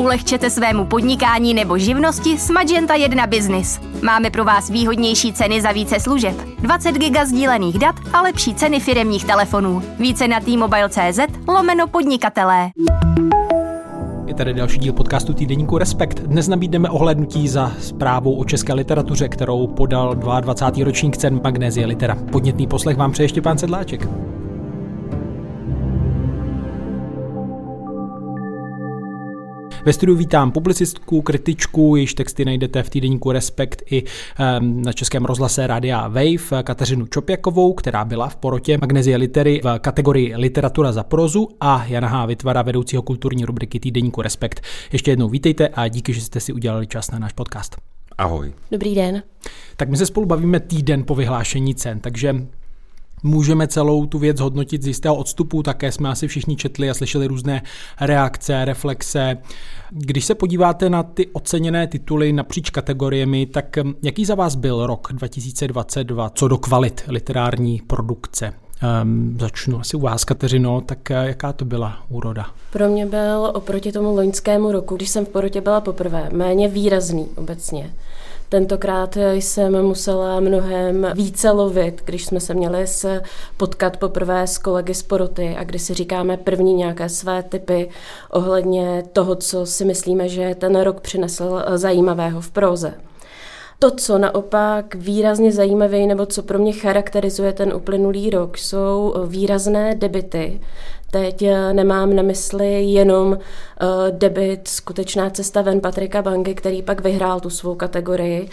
Ulehčete svému podnikání nebo živnosti s Magenta 1 Business. Máme pro vás výhodnější ceny za více služeb, 20 giga sdílených dat a lepší ceny firemních telefonů. Více na t-mobile.cz lomeno podnikatelé. Je tady další díl podcastu Týdeníku Respekt. Dnes nabídneme ohlednutí za zprávou o české literatuře, kterou podal 22. ročník cen Magnézie Litera. Podnětný poslech vám přeje Štěpán Sedláček. Ve studiu vítám publicistku, kritičku, jejíž texty najdete v týdeníku Respekt i na českém rozhlase Rádia Wave, Kateřinu Čopjakovou, která byla v porotě Magnezie Litery v kategorii Literatura za prozu a Jana H. Vytvara, vedoucího kulturní rubriky týdeníku Respekt. Ještě jednou vítejte a díky, že jste si udělali čas na náš podcast. Ahoj. Dobrý den. Tak my se spolu bavíme týden po vyhlášení cen, takže Můžeme celou tu věc hodnotit z jistého odstupu, také jsme asi všichni četli a slyšeli různé reakce, reflexe. Když se podíváte na ty oceněné tituly napříč kategoriemi, tak hm, jaký za vás byl rok 2022 co do kvalit literární produkce? Um, začnu asi u vás, Kateřino, tak eh, jaká to byla úroda? Pro mě byl oproti tomu loňskému roku, když jsem v porotě byla poprvé, méně výrazný obecně. Tentokrát jsem musela mnohem více lovit, když jsme se měli s potkat poprvé s kolegy z poroty a kdy si říkáme první nějaké své typy ohledně toho, co si myslíme, že ten rok přinesl zajímavého v proze. To, co naopak výrazně zajímavé, nebo co pro mě charakterizuje ten uplynulý rok, jsou výrazné debity. Teď eh, nemám na mysli jenom uh, debit Skutečná cesta ven Patrika Bangy, který pak vyhrál tu svou kategorii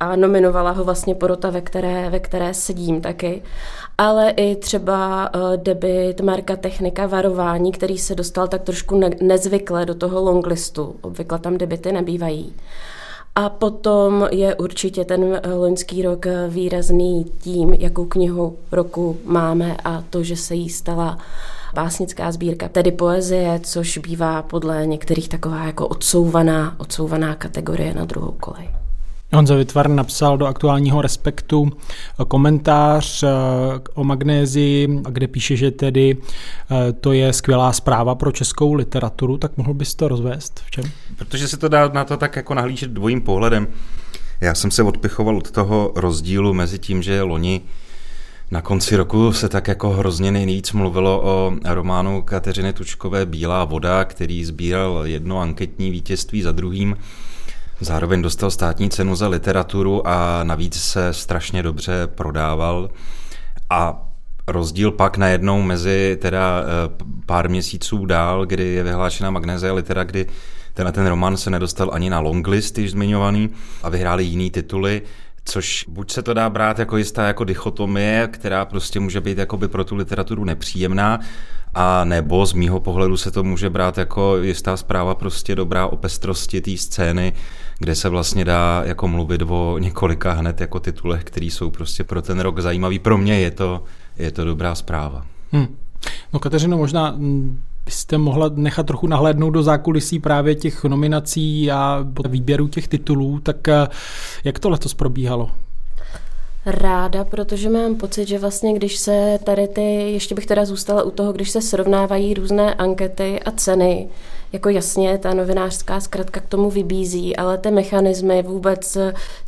a nominovala ho vlastně porota, ve které, ve které sedím taky. Ale i třeba uh, debit Marka Technika Varování, který se dostal tak trošku ne- nezvykle do toho longlistu. Obvykle tam debity nebývají. A potom je určitě ten loňský rok výrazný tím, jakou knihu roku máme a to, že se jí stala básnická sbírka, tedy poezie, což bývá podle některých taková jako odsouvaná, odsouvaná kategorie na druhou kolej. Honza Vytvar napsal do aktuálního Respektu komentář eh, o magnézii, kde píše, že tedy eh, to je skvělá zpráva pro českou literaturu, tak mohl bys to rozvést v čem? Protože se to dá na to tak jako nahlížet dvojím pohledem. Já jsem se odpichoval od toho rozdílu mezi tím, že loni na konci roku se tak jako hrozně nejvíc mluvilo o románu Kateřiny Tučkové Bílá voda, který sbíral jedno anketní vítězství za druhým. Zároveň dostal státní cenu za literaturu a navíc se strašně dobře prodával. A rozdíl pak najednou mezi teda eh, pár měsíců dál, kdy je vyhlášena Magnézia litera, kdy tenhle ten román se nedostal ani na longlist, již zmiňovaný, a vyhráli jiný tituly, Což buď se to dá brát jako jistá jako dichotomie, která prostě může být jakoby pro tu literaturu nepříjemná, a nebo z mýho pohledu se to může brát jako jistá zpráva prostě dobrá o pestrosti té scény, kde se vlastně dá jako mluvit o několika hned jako titulech, který jsou prostě pro ten rok zajímavý. Pro mě je to, je to dobrá zpráva. Hmm. No Kateřino, možná byste mohla nechat trochu nahlédnout do zákulisí právě těch nominací a výběru těch titulů, tak eh, jak to letos probíhalo? Ráda, protože mám pocit, že vlastně když se tady ty, ještě bych teda zůstala u toho, když se srovnávají různé ankety a ceny, jako jasně ta novinářská zkratka k tomu vybízí, ale ty mechanismy vůbec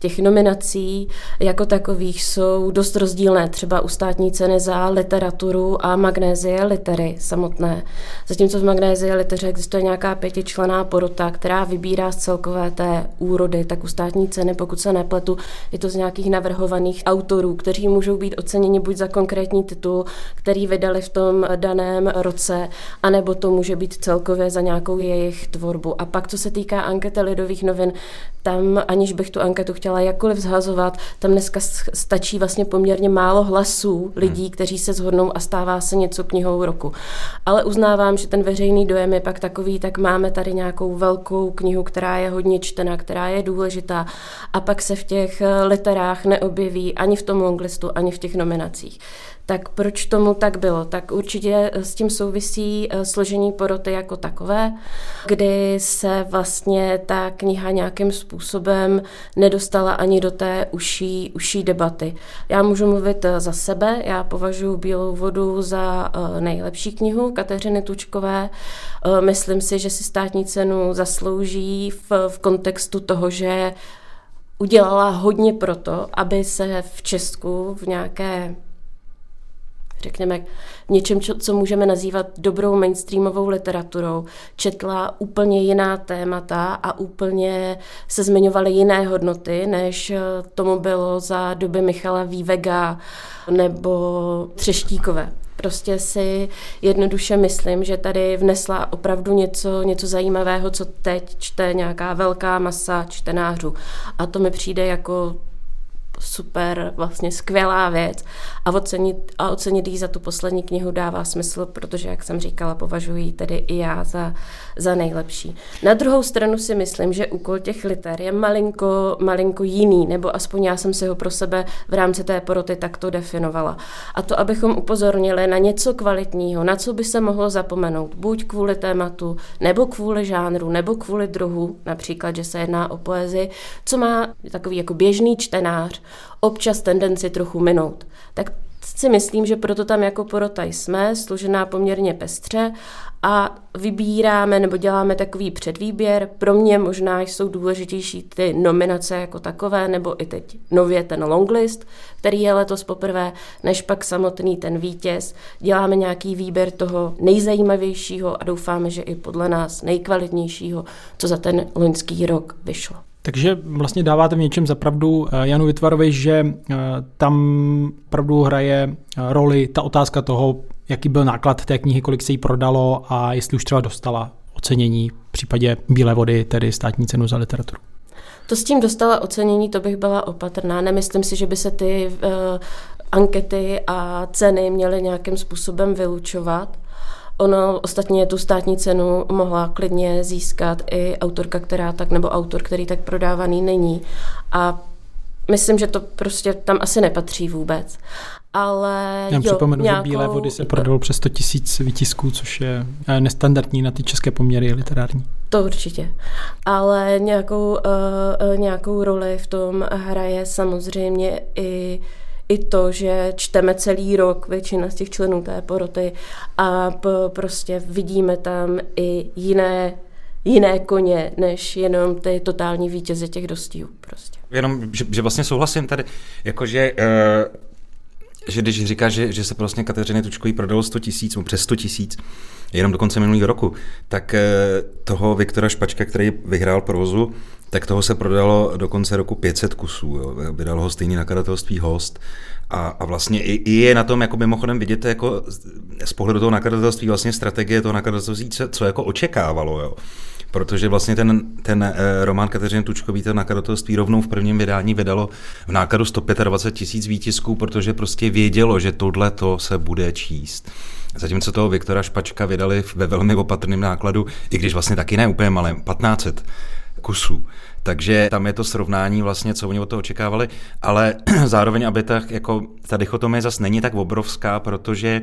těch nominací jako takových jsou dost rozdílné. Třeba u státní ceny za literaturu a magnézie litery samotné. Zatímco v magnézie liteře existuje nějaká pětičlená porota, která vybírá z celkové té úrody, tak u státní ceny, pokud se nepletu, je to z nějakých navrhovaných autorů, kteří můžou být oceněni buď za konkrétní titul, který vydali v tom daném roce, anebo to může být celkově za nějakou nějakou jejich tvorbu. A pak, co se týká ankety Lidových novin, tam, aniž bych tu anketu chtěla jakkoliv zhazovat, tam dneska stačí vlastně poměrně málo hlasů lidí, hmm. kteří se zhodnou a stává se něco knihou roku. Ale uznávám, že ten veřejný dojem je pak takový, tak máme tady nějakou velkou knihu, která je hodně čtená, která je důležitá a pak se v těch eh, literách neobjeví ani v tom longlistu, ani v těch nominacích. Tak proč tomu tak bylo? Tak určitě s tím souvisí eh, složení poroty jako takové, kdy se vlastně ta kniha nějakým způsobem nedostala ani do té uší, uší debaty. Já můžu mluvit eh, za sebe, já považuji Bílou vodu za eh, nejlepší knihu Kateřiny Tučkové. Myslím si, že si státní cenu zaslouží v, v kontextu toho, že udělala hodně proto, aby se v Česku v nějaké řekněme, něčem, co můžeme nazývat dobrou mainstreamovou literaturou, četla úplně jiná témata a úplně se zmiňovaly jiné hodnoty, než tomu bylo za doby Michala Vývega nebo Třeštíkové. Prostě si jednoduše myslím, že tady vnesla opravdu něco, něco zajímavého, co teď čte nějaká velká masa čtenářů. A to mi přijde jako super, vlastně skvělá věc a ocenit, a ocenit jí za tu poslední knihu dává smysl, protože, jak jsem říkala, považuji tedy i já za, za nejlepší. Na druhou stranu si myslím, že úkol těch liter je malinko, malinko jiný, nebo aspoň já jsem si ho pro sebe v rámci té poroty takto definovala. A to, abychom upozornili na něco kvalitního, na co by se mohlo zapomenout, buď kvůli tématu, nebo kvůli žánru, nebo kvůli druhu, například, že se jedná o poezii, co má takový jako běžný čtenář, občas tendenci trochu minout. Tak si myslím, že proto tam jako porota jsme, složená poměrně pestře a vybíráme nebo děláme takový předvýběr. Pro mě možná jsou důležitější ty nominace jako takové, nebo i teď nově ten longlist, který je letos poprvé, než pak samotný ten vítěz. Děláme nějaký výběr toho nejzajímavějšího a doufáme, že i podle nás nejkvalitnějšího, co za ten loňský rok vyšlo. Takže vlastně dáváte v něčem zapravdu eh, Janu Vytvarovi, že eh, tam pravdu hraje eh, roli ta otázka toho, jaký byl náklad té knihy, kolik se jí prodalo a jestli už třeba dostala ocenění v případě Bílé vody, tedy státní cenu za literaturu. To s tím dostala ocenění, to bych byla opatrná. Nemyslím si, že by se ty uh, ankety a ceny měly nějakým způsobem vylučovat. Ono ostatně tu státní cenu mohla klidně získat i autorka, která tak, nebo autor, který tak prodávaný není. A myslím, že to prostě tam asi nepatří vůbec. Ale Já jo, připomenu, nějakou... že Bílé vody se prodalo přes 100 tisíc vytisků, což je eh, nestandardní na ty české poměry literární. To určitě. Ale nějakou, uh, nějakou roli v tom hraje samozřejmě i uh, i to, že čteme celý rok většina z těch členů té poroty a prostě vidíme tam i jiné jiné koně, než jenom ty totální vítěze těch dostihů prostě. Jenom, že, že vlastně souhlasím tady, jakože uh, že když říká, že, že se prostě Kateřiny Tučkový prodalo 100 tisíc, přes 100 tisíc, jenom do konce minulého roku, tak toho Viktora Špačka, který vyhrál provozu, tak toho se prodalo do konce roku 500 kusů. Jo. Vydal ho stejný nakladatelství Host. A, a vlastně i, i, je na tom jako mimochodem vidět jako z pohledu toho nakladatelství vlastně strategie toho nakladatelství, co, co jako očekávalo. Jo. Protože vlastně ten, ten eh, román Kateřiny Tučkový, ten nakladatelství rovnou v prvním vydání vydalo v nákladu 125 tisíc výtisků, protože prostě vědělo, že tohle to se bude číst. Zatímco toho Viktora Špačka vydali ve velmi opatrném nákladu, i když vlastně taky ne úplně malém, 1500 kusů. Takže tam je to srovnání vlastně, co oni od toho očekávali, ale zároveň, aby ta, jako, ta dichotomie zase není tak obrovská, protože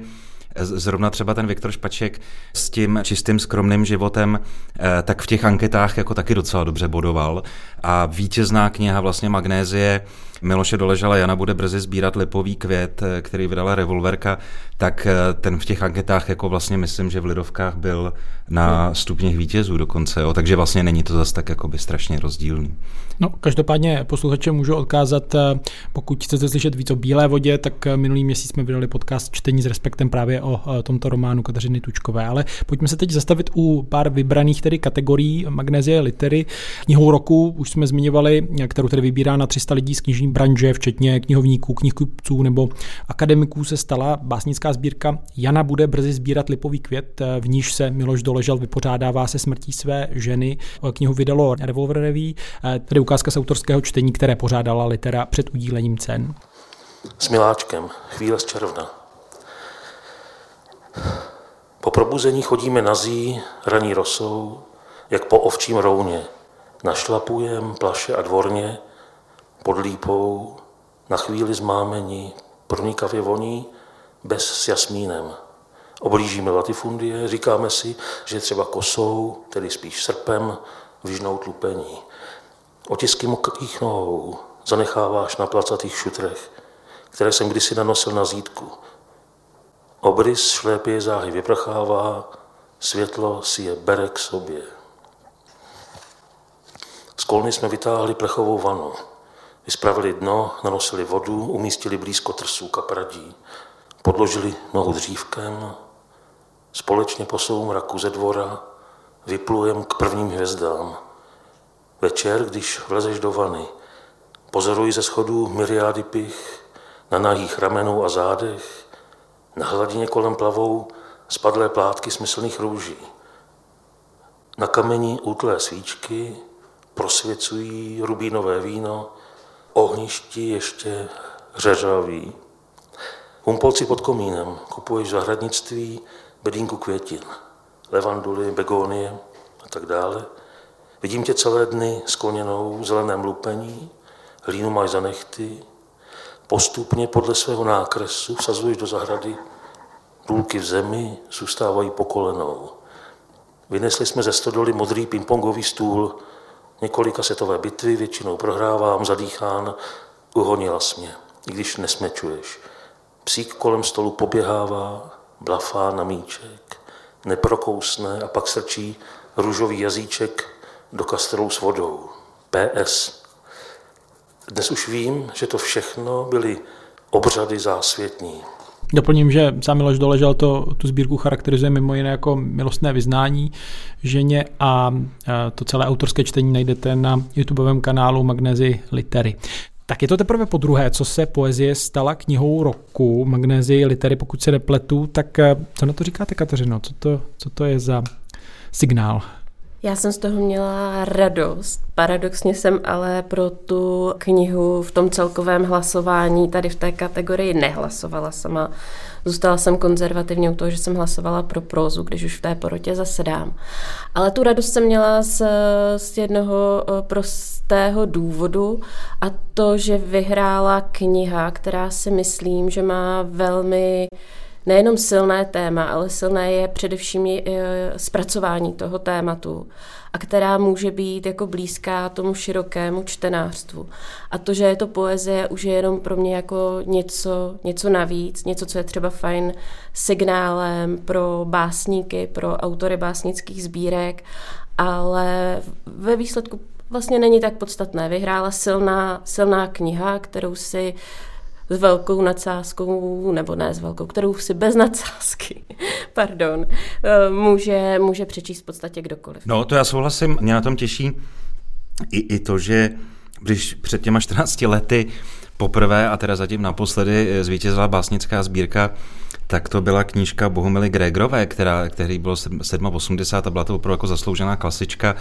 Zrovna třeba ten Viktor Špaček s tím čistým skromným životem, eh, tak v těch anketách jako taky docela dobře bodoval. A vítězná kniha vlastně Magnézie Miloše Doležala Jana bude brzy sbírat lipový květ, eh, který vydala Revolverka, tak eh, ten v těch anketách jako vlastně myslím, že v Lidovkách byl na stupních vítězů dokonce, jo, takže vlastně není to zase tak jako by strašně rozdílný. No, každopádně posluchače můžu odkázat, eh, pokud chcete slyšet víc o Bílé vodě, tak minulý měsíc jsme vydali podcast Čtení s respektem právě o tomto románu Kateřiny Tučkové, ale pojďme se teď zastavit u pár vybraných tedy kategorií magnézie litery. Knihou roku už jsme zmiňovali, kterou tedy vybírá na 300 lidí z knižní branže, včetně knihovníků, knihkupců nebo akademiků se stala básnická sbírka Jana bude brzy sbírat lipový květ, v níž se Miloš Doležel vypořádává se smrtí své ženy. Knihu vydalo Revolver Revy, tedy ukázka z autorského čtení, které pořádala litera před udílením cen. S miláčkem, chvíle z června. Po probuzení chodíme nazí, raní rosou, jak po ovčím rouně. Našlapujem plaše a dvorně, pod lípou Na chvíli zmámení pronikavě voní bez s jasmínem. Oblížíme latifundie, říkáme si, že třeba kosou, tedy spíš srpem, vyžnout lupení. Otisky mokrých nohou zanecháváš na placatých šutrech, které jsem kdysi nanosil na zítku. Obrys šlépě záhy vyprchává, světlo si je bere k sobě. Z kolny jsme vytáhli plechovou vanu. Vyspravili dno, nanosili vodu, umístili blízko trsů kapradí. Podložili nohu dřívkem, společně po soumraku ze dvora vyplujem k prvním hvězdám. Večer, když vlezeš do vany, pozoruji ze schodů myriády pich na nahých ramenou a zádech, na hladině kolem plavou spadlé plátky smyslných růží. Na kameni útlé svíčky prosvěcují rubínové víno, ohništi ještě řeřaví. Humpolci pod komínem, kupuješ zahradnictví bedínku květin, levanduly, begonie a tak dále. Vidím tě celé dny skloněnou v zeleném lupení, hlínu máš za nechty, postupně podle svého nákresu vsazuješ do zahrady důlky v zemi, zůstávají pokolenou. Vynesli jsme ze stodoly modrý pingpongový stůl, několika setové bitvy, většinou prohrávám, zadýchán, uhonila mě, i když nesmečuješ. Psík kolem stolu poběhává, blafá na míček, neprokousne a pak srčí růžový jazyček do kastrolu s vodou. PS. Dnes už vím, že to všechno byly obřady zásvětní. Doplním, že sám Miloš Doležel to, tu sbírku charakterizuje mimo jiné jako milostné vyznání ženě a to celé autorské čtení najdete na YouTubeovém kanálu Magnézy Litery. Tak je to teprve po druhé, co se poezie stala knihou roku, Magnézy Litery, pokud se nepletu, tak co na to říkáte, Kateřino? Co to, co to je za signál? Já jsem z toho měla radost. Paradoxně jsem ale pro tu knihu v tom celkovém hlasování tady v té kategorii nehlasovala sama. Zůstala jsem konzervativně u toho, že jsem hlasovala pro prózu, když už v té porotě zasedám. Ale tu radost jsem měla z, z jednoho eh, prostého důvodu a to, že vyhrála kniha, která si myslím, že má velmi nejenom silné téma, ale silné je především je, zpracování toho tématu a která může být jako blízká tomu širokému čtenářstvu. A to, že je to poezie, už je jenom pro mě jako něco, něco navíc, něco, co je třeba fajn signálem pro básníky, pro autory básnických sbírek, ale ve výsledku vlastně není tak podstatné. Vyhrála silná, silná kniha, kterou si s velkou nadsázkou, nebo ne s velkou, kterou si bez nadsázky, pardon, eh, může, může přečíst v podstatě kdokoliv. No, to já souhlasím, mě na tom těší i, i to, že když před těma 14 lety poprvé a teda zatím naposledy eh, zvítězila básnická sbírka, tak to byla knížka Bohumily Gregorové, která, který bylo 87 a byla to opravdu jako zasloužená klasička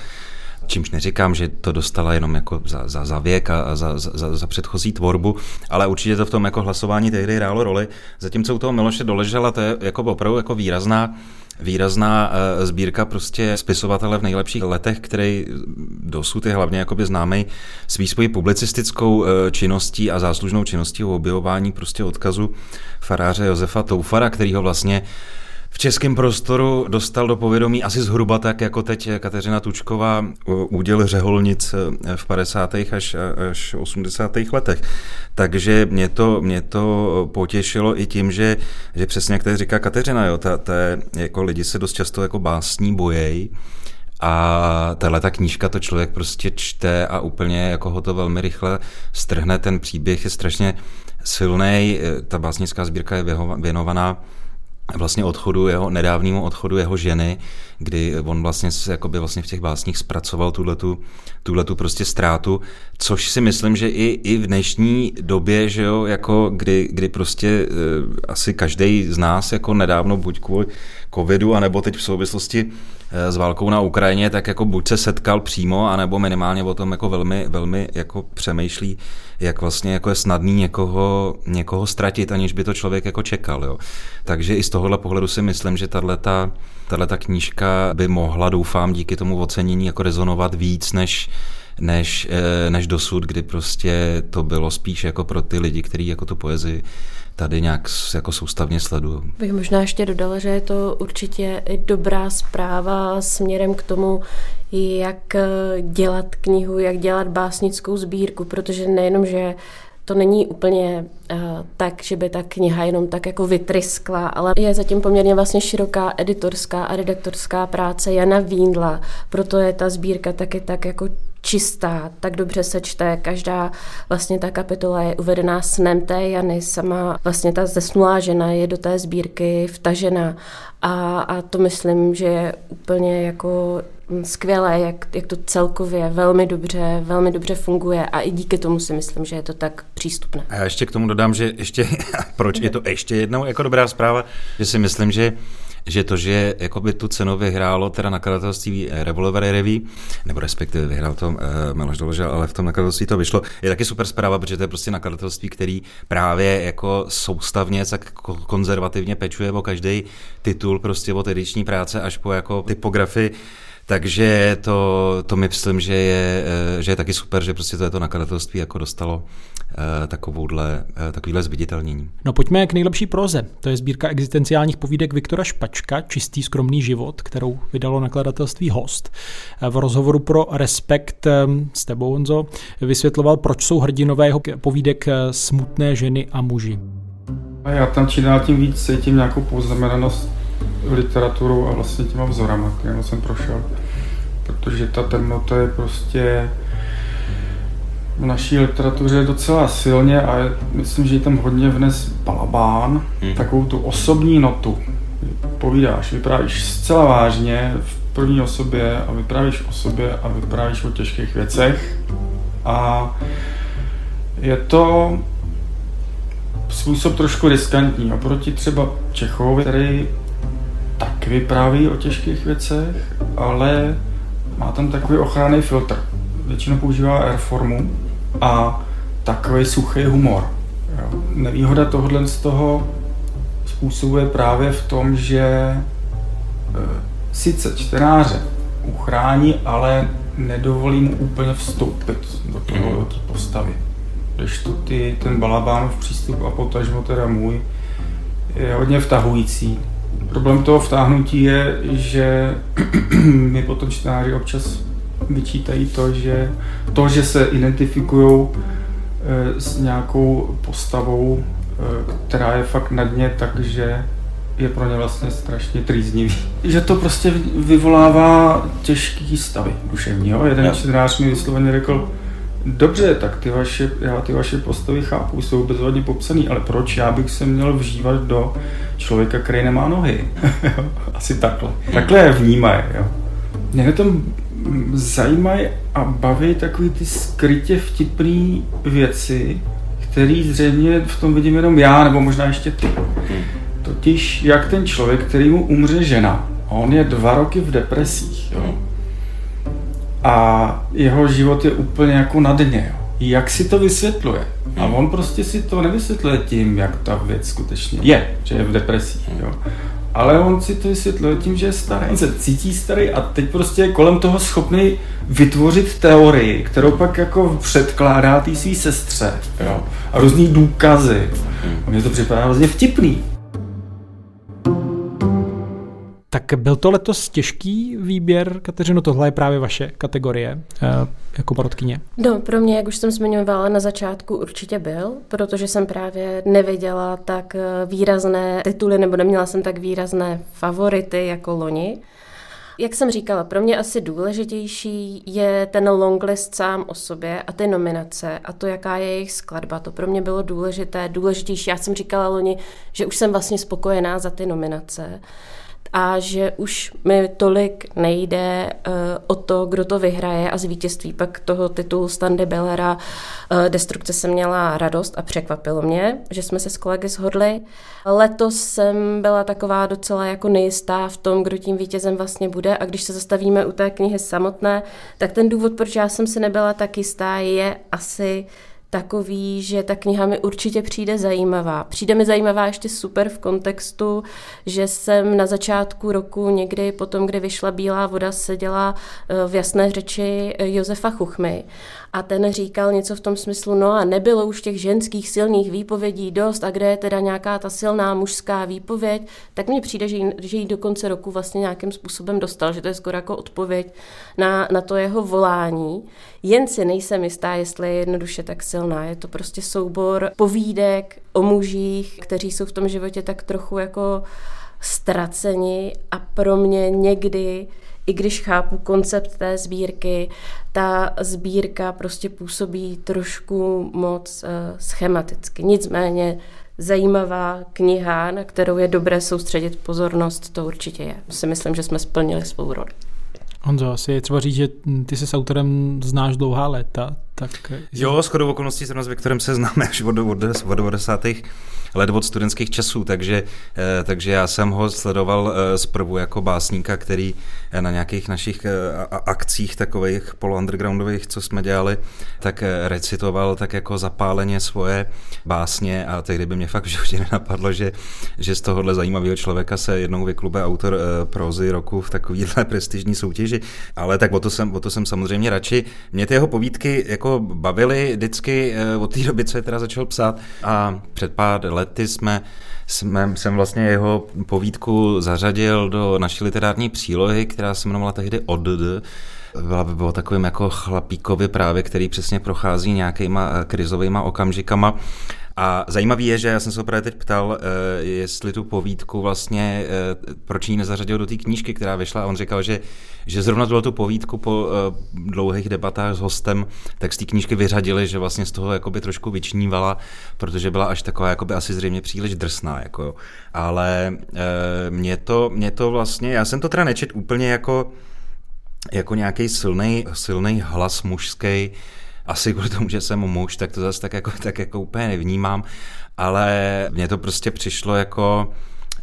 Čímž neříkám, že to dostala jenom jako za, za, za věk a, za, za, za předchozí tvorbu, ale určitě to v tom jako hlasování tehdy hrálo roli. Zatímco u toho Miloše Doležela, to je jako opravdu jako výrazná výrazná uh, sbírka prostě spisovatele v nejlepších letech, který dosud je hlavně jakoby známý svý svojí publicistickou uh, činností a záslužnou činností o objevování prostě odkazu faráře Josefa Toufara, který ho vlastně v českém prostoru dostal do povědomí asi zhruba tak, jako teď Kateřina Tučková úděl řeholnic eh, v 50. až, až 80. letech. Takže mě to, mě to potěšilo i tím, že, že přesně jak tady říká Kateřina, jo, ta, ta, jako lidi se dost často jako básní bojej, a tahle ta knížka to člověk prostě čte a úplně jako ho to velmi rychle strhne. Ten příběh je strašně silný. Ta básnická sbírka je věnovaná vlastně odchodu jeho, nedávnému odchodu jeho ženy, kdy on vlastně, jakoby vlastně v těch básních zpracoval tuhletu, tuhletu prostě ztrátu, což si myslím, že i, i v dnešní době, že jo, jako kdy, kdy prostě e, asi každý z nás jako nedávno buď kvůli covidu, anebo teď v souvislosti s válkou na Ukrajině, tak jako buď se setkal přímo, anebo minimálně o tom jako velmi, velmi jako přemýšlí, jak vlastně jako je snadný někoho, někoho ztratit, aniž by to člověk jako čekal. Jo. Takže i z tohohle pohledu si myslím, že tahle ta knížka by mohla, doufám, díky tomu ocenění jako rezonovat víc než než, eh, než dosud, kdy prostě to bylo spíš jako pro ty lidi, kteří jako tu poezii tady nějak jako soustavně sledují. Bych možná ještě dodala, že je to určitě dobrá zpráva směrem k tomu, jak eh, dělat knihu, jak dělat básnickou sbírku, protože nejenom, že to není úplně uh, tak, že by ta kniha jenom tak jako vytryskla, ale je zatím poměrně vlastně široká editorská a redaktorská práce Jana Víndla, proto je ta sbírka taky tak jako čistá, tak dobře se čte, každá vlastně ta kapitola je uvedená snem té Jany, sama vlastně ta zesnulá žena je do té sbírky vtažena. A, a to myslím, že je úplně jako skvělé, jak, jak to celkově velmi dobře, velmi dobře funguje. A i díky tomu si myslím, že je to tak přístupné. A já ještě k tomu dodám, že ještě, proč je to ještě jednou jako dobrá zpráva, že si myslím, že že to, že jakoby tu cenu vyhrálo teda nakladatelství Revolver Revy, nebo respektive vyhrál to uh, Miloš Doložel, ale v tom nakladatelství to vyšlo, je taky super zpráva, protože to je prostě nakladatelství, který právě jako soustavně, tak konzervativně pečuje o každý titul prostě od ediční práce až po jako typografii takže to, to myslím, že je, eh, že je taky super, že prostě to je to nakladatelství jako dostalo eh, takovouhle, eh, takovýhle zviditelnění. No pojďme k nejlepší proze. To je sbírka existenciálních povídek Viktora Špačka, Čistý skromný život, kterou vydalo nakladatelství Host. V rozhovoru pro Respekt s tebou, Honzo, vysvětloval, proč jsou hrdinové jeho povídek smutné ženy a muži. A já tam čím dál tím víc cítím nějakou poznamenanost literaturou a vlastně těma vzorama, kterým jsem prošel. Protože ta temnota je prostě v naší literatuře docela silně a myslím, že je tam hodně vnes balabán, hmm. takovou tu osobní notu. Povídáš, vyprávíš zcela vážně v první osobě a vyprávíš o sobě a vyprávíš o těžkých věcech. A je to způsob trošku riskantní oproti třeba Čechovi, který tak vypráví o těžkých věcech, ale má tam takový ochranný filtr. Většinou používá airformu a takový suchý humor. Jo. Nevýhoda tohohle z toho způsobuje právě v tom, že e, sice čtenáře uchrání, ale nedovolí mu úplně vstoupit do toho, do té postavy. Když tu ty, ten Balabánov přístup a potažmo teda můj je hodně vtahující Problém toho vtáhnutí je, že mi potom čtenáři občas vyčítají to, že to, že se identifikují eh, s nějakou postavou, eh, která je fakt na dně, takže je pro ně vlastně strašně trýznivý. Že to prostě vyvolává těžký stavy duševní. Jo? Jeden čtenář mi vysloveně řekl, Dobře, tak ty vaše, já ty vaše postavy chápu, jsou bezvadně popsaný, ale proč já bych se měl vžívat do člověka, který nemá nohy? Asi takhle. Takhle je vnímají, jo. Mě na tom zajímají a baví takový ty skrytě vtipný věci, který zřejmě v tom vidím jenom já, nebo možná ještě ty. Totiž jak ten člověk, který mu umře žena, a on je dva roky v depresích, jo a jeho život je úplně jako na dně. Jo. Jak si to vysvětluje? A on prostě si to nevysvětluje tím, jak ta věc skutečně je, že je v depresích. Jo. Ale on si to vysvětluje tím, že je starý. On se cítí starý a teď prostě je kolem toho schopný vytvořit teorii, kterou pak jako předkládá té svý sestře. Jo. A různý důkazy. A mně to připadá vlastně vtipný. Tak byl to letos těžký výběr, Kateřino, tohle je právě vaše kategorie eh, jako porodkyně? No, pro mě, jak už jsem zmiňovala na začátku, určitě byl, protože jsem právě neviděla tak eh, výrazné tituly, nebo neměla jsem tak výrazné favority jako loni. Jak jsem říkala, pro mě asi důležitější je ten longlist sám o sobě a ty nominace a to, jaká je jejich skladba. To pro mě bylo důležité, důležitější. Já jsem říkala loni, že už jsem vlastně spokojená za ty nominace a že už mi tolik nejde uh, o to, kdo to vyhraje a z vítězství pak toho titulu Standy Bellera uh, Destrukce jsem měla radost a překvapilo mě, že jsme se s kolegy shodli. Letos jsem byla taková docela jako nejistá v tom, kdo tím vítězem vlastně bude a když se zastavíme u té knihy samotné, tak ten důvod, proč já jsem si nebyla tak jistá, je asi takový, že ta kniha mi určitě přijde zajímavá. Přijde mi zajímavá ještě super v kontextu, že jsem na začátku roku někdy potom, kdy vyšla Bílá voda, seděla eh, v jasné řeči eh, Josefa Chuchmy a ten říkal něco v tom smyslu, no a nebylo už těch ženských silných výpovědí dost a kde je teda nějaká ta silná mužská výpověď, tak mně přijde, že ji, že ji do konce roku vlastně nějakým způsobem dostal, že to je skoro jako odpověď na, na to jeho volání. Jen si nejsem jistá, jestli je jednoduše tak silná. Je to prostě soubor povídek o mužích, kteří jsou v tom životě tak trochu jako ztraceni a pro mě někdy i když chápu koncept té sbírky, ta sbírka prostě působí trošku moc uh, schematicky. Nicméně zajímavá kniha, na kterou je dobré soustředit pozornost, to určitě je. Si myslím, že jsme splnili svou roli. Honzo, asi je třeba říct, že ty se s autorem znáš dlouhá léta, tak... Jo, s chodou okolností jsem s Viktorem se známe až od, od, od 90 let od studentských časů, takže, eh, takže já jsem ho sledoval eh, zprvu jako básníka, který eh, na nějakých našich akcích takových polo-undergroundových, co jsme dělali, tak recitoval tak jako zapáleně svoje básně a tehdy by mě fakt v životě nenapadlo, že, že z tohohle zajímavého člověka se jednou vyklube autor prozy roku v takovýhle prestižní soutěži, ale tak o to jsem, o to jsem samozřejmě radši. Mě ty jeho povídky jako bavily vždycky od té doby, co je teda začal psát. A před pár let lety jsme, jsme, jsem vlastně jeho povídku zařadil do naší literární přílohy, která se jmenovala tehdy Odd, byla by bylo takovým jako chlapíkovi právě, který přesně prochází nějakýma eh, krizovými okamžikama a zajímavý je, že já jsem se právě teď ptal, eh, jestli tu povídku vlastně, eh, proč ji nezařadil do té knížky, která vyšla. A on říkal, že, že zrovna tuhle tu povídku po eh, dlouhých debatách s hostem, tak z té knížky vyřadili, že vlastně z toho jakoby trošku vyčnívala, protože byla až taková jakoby asi zřejmě příliš drsná. Jako, ale mě to, mě to vlastně, já jsem to teda nečet úplně jako jako nějaký silný hlas mužský, asi kvůli tomu, že jsem muž, tak to zase tak jako, tak jako úplně nevnímám, ale mně to prostě přišlo jako,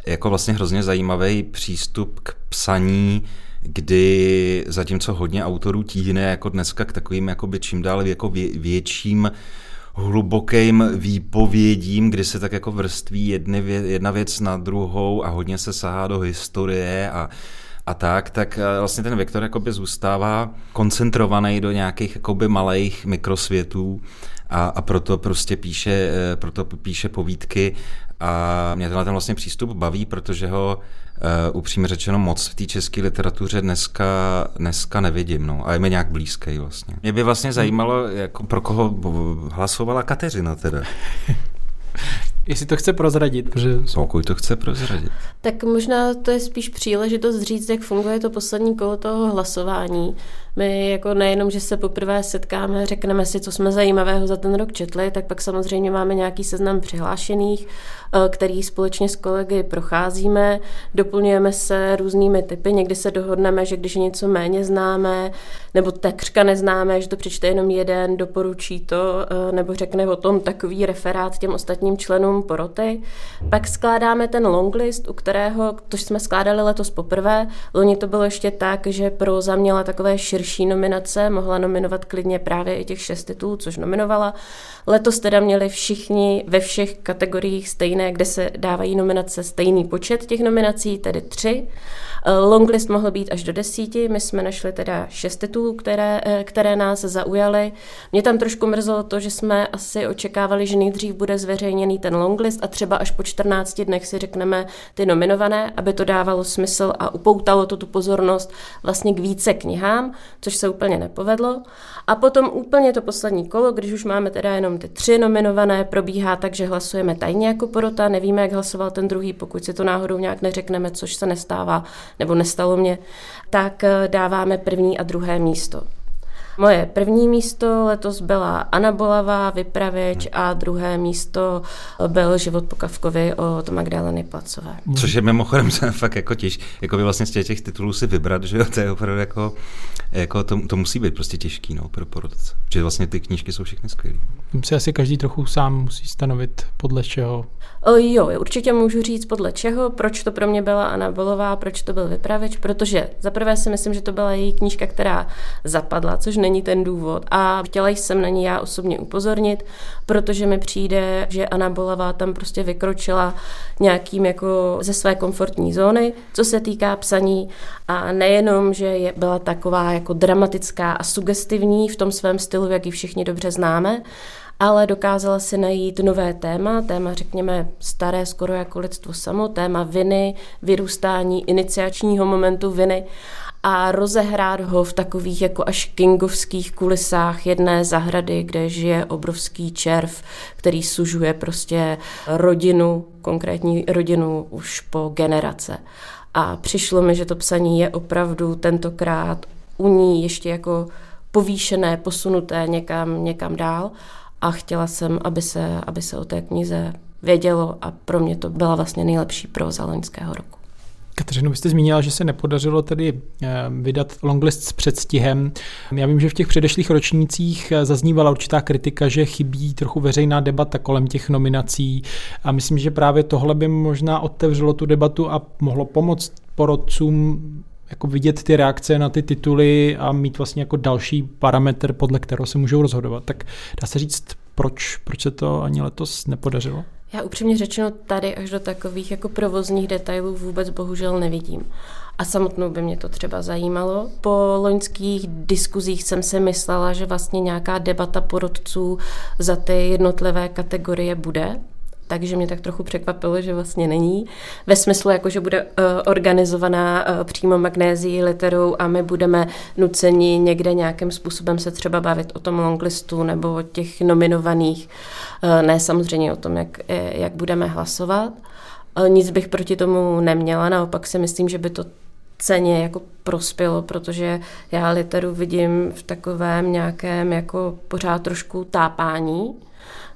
jako vlastně hrozně zajímavý přístup k psaní, kdy zatímco hodně autorů tíhne jako dneska k takovým jakoby čím dál jako vě, větším hlubokým výpovědím, kdy se tak jako vrství jedny, jedna věc na druhou a hodně se sahá do historie a a tak, tak eh, vlastně ten vektor jakoby zůstává koncentrovaný do nějakých jakoby malých mikrosvětů a, a proto prostě píše, eh, proto píše povídky a mě tenhle ten vlastně přístup baví, protože ho uh, upřímně řečeno moc v té české literatuře dneska, dneska nevidím, no, a je mi nějak blízký vlastně. Mě by vlastně zajímalo, jako pro koho hlasovala Kateřina teda. Jestli to chce prozradit, protože... Pokud to chce prozradit. Tak možná to je spíš příležitost říct, jak funguje to poslední kolo toho hlasování. My jako nejenom, že se poprvé setkáme, řekneme si, co jsme zajímavého za ten rok četli, tak pak samozřejmě máme nějaký seznam přihlášených, eh, který společně s kolegy procházíme, doplňujeme se různými typy, někdy se dohodneme, že když něco méně známe, nebo takřka neznáme, že to přečte jenom jeden, doporučí to, eh, nebo řekne o tom takový referát těm ostatním členům poroty. Pak skládáme ten longlist, u kterého, to jsme skládali letos poprvé, loni to bylo ještě tak, že pro měla takové širší širší nominace, mohla nominovat klidně právě i těch šest titulů, což nominovala. Letos teda měli všichni ve všech kategoriích stejné, kde se dávají nominace stejný počet těch nominací, tedy tři. Eh, longlist mohl být až do desíti, my jsme našli teda šest titulů, které, eh, které nás zaujaly. Mě tam trošku mrzelo to, že jsme asi očekávali, že nejdřív bude zveřejněný ten longlist a třeba až po 14 dnech si řekneme ty nominované, aby to dávalo smysl a upoutalo to tu pozornost vlastně k více knihám, což se úplně nepovedlo. A potom úplně to poslední kolo, když už máme teda jenom ty tři nominované, probíhá tak, že hlasujeme tajně jako porota, nevíme, jak hlasoval ten druhý, pokud si to náhodou nějak neřekneme, což se nestává nebo nestalo mě, tak eh, dáváme první a druhé místo. Moje první místo letos byla Anna Bolavá, Vypravěč a druhé místo byl Život po Kavkovi od Magdaleny Placové. Což je mimochodem fakt jako těž, jako by vlastně z těch, těch titulů si vybrat, že jo, to je opravdu jako, jako to, to musí být prostě těžký, no, pro porodce. Protože vlastně ty knížky jsou všechny skvělé. Tím si asi každý trochu sám musí stanovit, podle čeho Jo, určitě můžu říct podle čeho, proč to pro mě byla Anna Bolová, proč to byl vypravěč, protože za prvé si myslím, že to byla její knížka, která zapadla, což není ten důvod a chtěla jsem na ní já osobně upozornit, protože mi přijde, že Anna Bolová tam prostě vykročila nějakým jako ze své komfortní zóny, co se týká psaní a nejenom, že je, byla taková jako dramatická a sugestivní v tom svém stylu, jak ji všichni dobře známe, ale dokázala si najít nové téma, téma řekněme staré skoro jako lidstvo samo, téma viny, vyrůstání iniciačního momentu viny a rozehrát ho v takových jako až kingovských kulisách jedné zahrady, kde žije obrovský červ, který sužuje prostě rodinu, konkrétní rodinu už po generace. A přišlo mi, že to psaní je opravdu tentokrát u ní ještě jako povýšené, posunuté někam, někam dál a chtěla jsem, aby se, aby se o té knize vědělo a pro mě to byla vlastně nejlepší proza loňského roku. Kateřino, vy jste zmínila, že se nepodařilo tedy eh, vydat longlist s předstihem. Já vím, že v těch předešlých ročnících eh, zaznívala určitá kritika, že chybí trochu veřejná debata kolem těch nominací a myslím, že právě tohle by možná otevřelo tu debatu a mohlo pomoct porodcům jako vidět ty reakce na ty tituly a mít vlastně jako další parametr, podle kterého se můžou rozhodovat. Tak dá se říct, proč, proč se to ani letos nepodařilo? Já upřímně řečeno tady až do takových jako provozních detailů vůbec bohužel nevidím. A samotnou by mě to třeba zajímalo. Po loňských diskuzích jsem si myslela, že vlastně nějaká debata porodců za ty jednotlivé kategorie bude, takže mě tak trochu překvapilo, že vlastně není. Ve smyslu, jako že bude uh, organizovaná uh, přímo magnézií literou a my budeme nuceni někde nějakým způsobem se třeba bavit o tom longlistu nebo o těch nominovaných, uh, ne samozřejmě o tom, jak, jak budeme hlasovat. Nic bych proti tomu neměla, naopak si myslím, že by to ceně jako prospělo, protože já literu vidím v takovém nějakém jako pořád trošku tápání,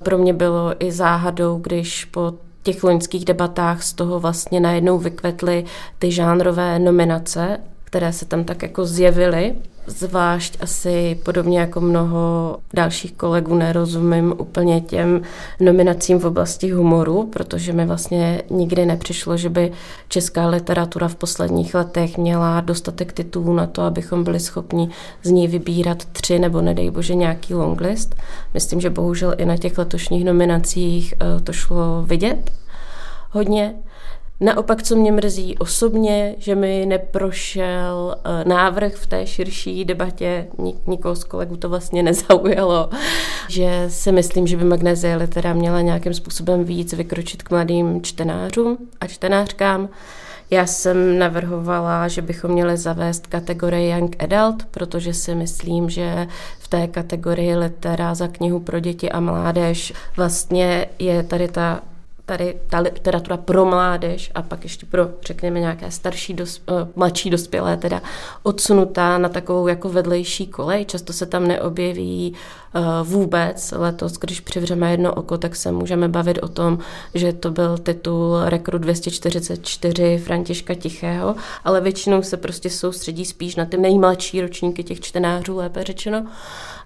pro mě bylo i záhadou, když po těch loňských debatách z toho vlastně najednou vykvetly ty žánrové nominace, které se tam tak jako zjevily Zvlášť asi podobně jako mnoho dalších kolegů nerozumím úplně těm nominacím v oblasti humoru, protože mi vlastně nikdy nepřišlo, že by česká literatura v posledních letech měla dostatek titulů na to, abychom byli schopni z ní vybírat tři nebo nedej bože nějaký longlist. Myslím, že bohužel i na těch letošních nominacích eh, to šlo vidět hodně. Naopak, co mě mrzí osobně, že mi neprošel eh, návrh v té širší debatě, nik, nikoho z kolegů to vlastně nezaujalo, že si myslím, že by Magnézie litera měla nějakým způsobem víc vykročit k mladým čtenářům a čtenářkám. Já jsem navrhovala, že bychom měli zavést kategorii Young Adult, protože si myslím, že v té kategorii litera za knihu pro děti a mládež vlastně je tady ta tady ta literatura pro mládež a pak ještě pro, řekněme, nějaké starší, dos, uh, mladší dospělé, teda odsunutá na takovou jako vedlejší kolej. Často se tam neobjeví uh, vůbec. Letos, když přivřeme jedno oko, tak se můžeme bavit o tom, že to byl titul Rekru 244 Františka Tichého, ale většinou se prostě soustředí spíš na ty nejmladší ročníky těch čtenářů, lépe řečeno.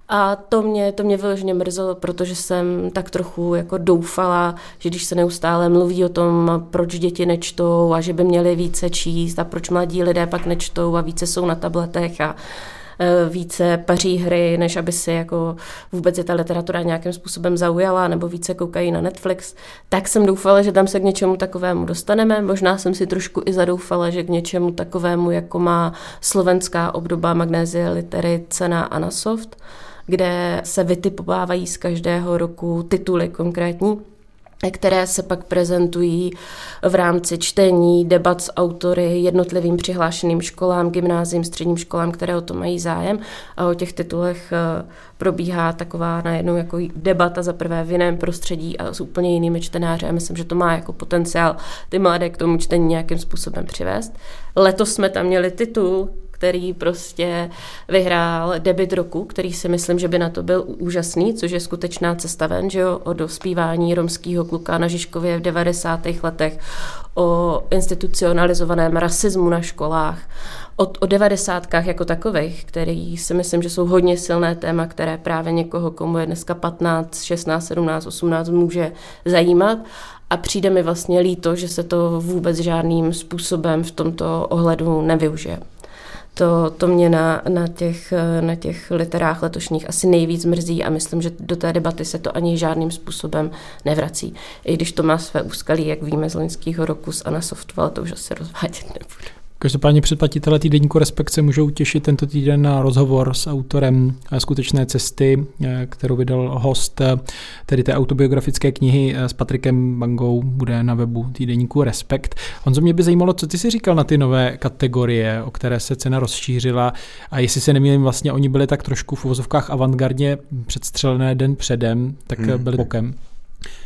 A to mě, to mě vyloženě mrzelo, protože jsem tak trochu jako doufala, že když se neustále mluví o tom, proč děti nečtou a že by měli více číst a proč mladí lidé pak nečtou a více jsou na tabletech a e, více paří hry, než aby si jako vůbec je ta literatura nějakým způsobem zaujala, nebo více koukají na Netflix, tak jsem doufala, že tam se k něčemu takovému dostaneme. Možná jsem si trošku i zadoufala, že k něčemu takovému, jako má slovenská obdoba Magnézie litery cena Anasoft, kde se vytipovávají z každého roku tituly konkrétní které se pak prezentují v rámci čtení, debat s autory, jednotlivým přihlášeným školám, gymnázím, středním školám, které o to mají zájem. A o těch titulech eh, probíhá taková najednou jako debata za prvé v jiném prostředí a s úplně jinými čtenáři. A myslím, že to má jako potenciál ty mladé k tomu čtení nějakým způsobem přivést. Letos jsme tam měli titul, který prostě vyhrál debit roku, který si myslím, že by na to byl úžasný, což je skutečná cesta ven, že jo, o dospívání romského kluka na Žižkově v 90. letech, o institucionalizovaném rasismu na školách, o, o devadesátkách jako takových, který si myslím, že jsou hodně silné téma, které právě někoho, komu je dneska 15, 16, 17, 18, může zajímat. A přijde mi vlastně líto, že se to vůbec žádným způsobem v tomto ohledu nevyužije. To, to mě na, na, těch, na těch literách letošních asi nejvíc mrzí a myslím, že do té debaty se to ani žádným způsobem nevrací. I když to má své úskalí, jak víme z loňského roku z Anasoft, ale to už asi rozvádět nebudu. Každopádně předplatitelé týdeníku Respekt se můžou těšit tento týden na rozhovor s autorem skutečné cesty, kterou vydal host, tedy té autobiografické knihy s Patrikem Bangou, bude na webu týdeníku Respekt. Honzo, mě by zajímalo, co ty si říkal na ty nové kategorie, o které se cena rozšířila a jestli se nemýlím, vlastně oni byli tak trošku v uvozovkách avantgardně předstřelené den předem, tak hmm. byli bokem.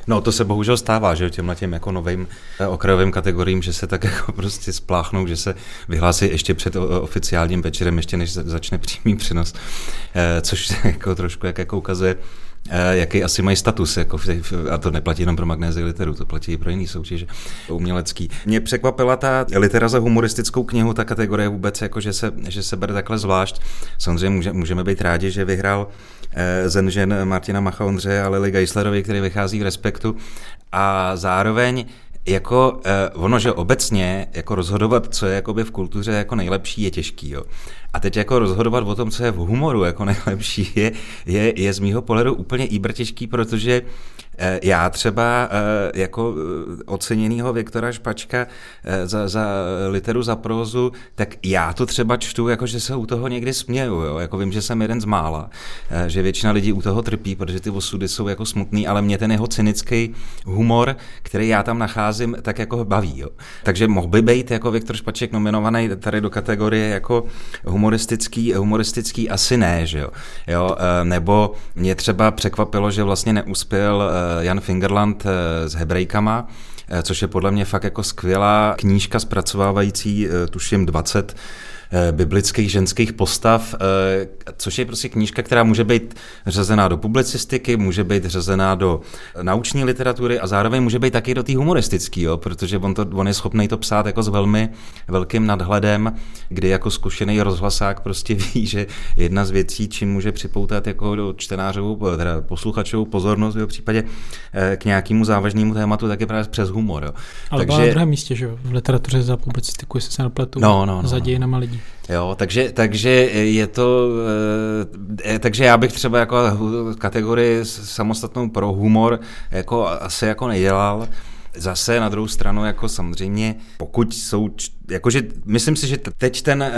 No to se bohužel stává, že těmhle těm jako novým eh, okrajovým kategoriím, že se tak jako prostě spláchnou, že se vyhlásí ještě před oficiálním večerem, ještě než začne přímý přenos, eh, což jako trošku jak jako ukazuje, eh, jaký asi mají status, jako a to neplatí jenom pro magnézy literu, to platí i pro jiný soutěže umělecký. Mě překvapila ta litera za humoristickou knihu, ta kategorie vůbec, jako že se, že se bere takhle zvlášť. Samozřejmě může, můžeme být rádi, že vyhrál Eh, zenžen Martina Macha Ondřeje a Lily Geislerovi, který vychází v Respektu. A zároveň jako eh, ono, že obecně jako rozhodovat, co je jakoby v kultuře jako nejlepší, je těžký. Jo. A teď jako rozhodovat o tom, co je v humoru jako nejlepší, je, je, je z mýho pohledu úplně íbr těžký, protože Eh, já třeba eh, jako eh, oceněnýho Viktora Špačka za, za literu za prózu, tak já to třeba čtu, jako že se u toho někdy směju, jo? jako vím, že jsem jeden z mála, že většina lidí u toho trpí, protože ty osudy jsou jako smutný, ale mě ten jeho cynický humor, který já tam nacházím, tak jako baví. Jo? Takže mohl by být jako Viktor Špaček nominovaný tady do kategorie jako humoristický, humoristický asi ne, že jo? jo? Nebo mě třeba překvapilo, že vlastně neuspěl Jan Fingerland eh, s Hebrejkama, eh, což je podle mě fakt jako skvělá knížka zpracovávající, eh, tuším 20 Eh, biblických ženských postav, eh, což je prostě knížka, která může být řazená do publicistiky, může být řazená do nauční literatury a zároveň může být taky do té humoristické, protože on, to, on je schopný to psát jako s velmi velkým nadhledem, kdy jako zkušený rozhlasák prostě ví, že jedna z věcí, čím může připoutat jako do čtenářovou, teda posluchačovou pozornost v jeho případě eh, k nějakému závažnému tématu, tak je právě přes humor. Jo. Ale Takže, na druhém místě, že jo, v literatuře za publicistiku, jestli se napletu, no, no, no, za no. dějinama lidí. Jo, takže, takže je to, e, takže já bych třeba jako kategorii samostatnou pro humor jako asi jako nedělal. Zase na druhou stranu, jako samozřejmě, pokud jsou, jakože myslím si, že teď ten e,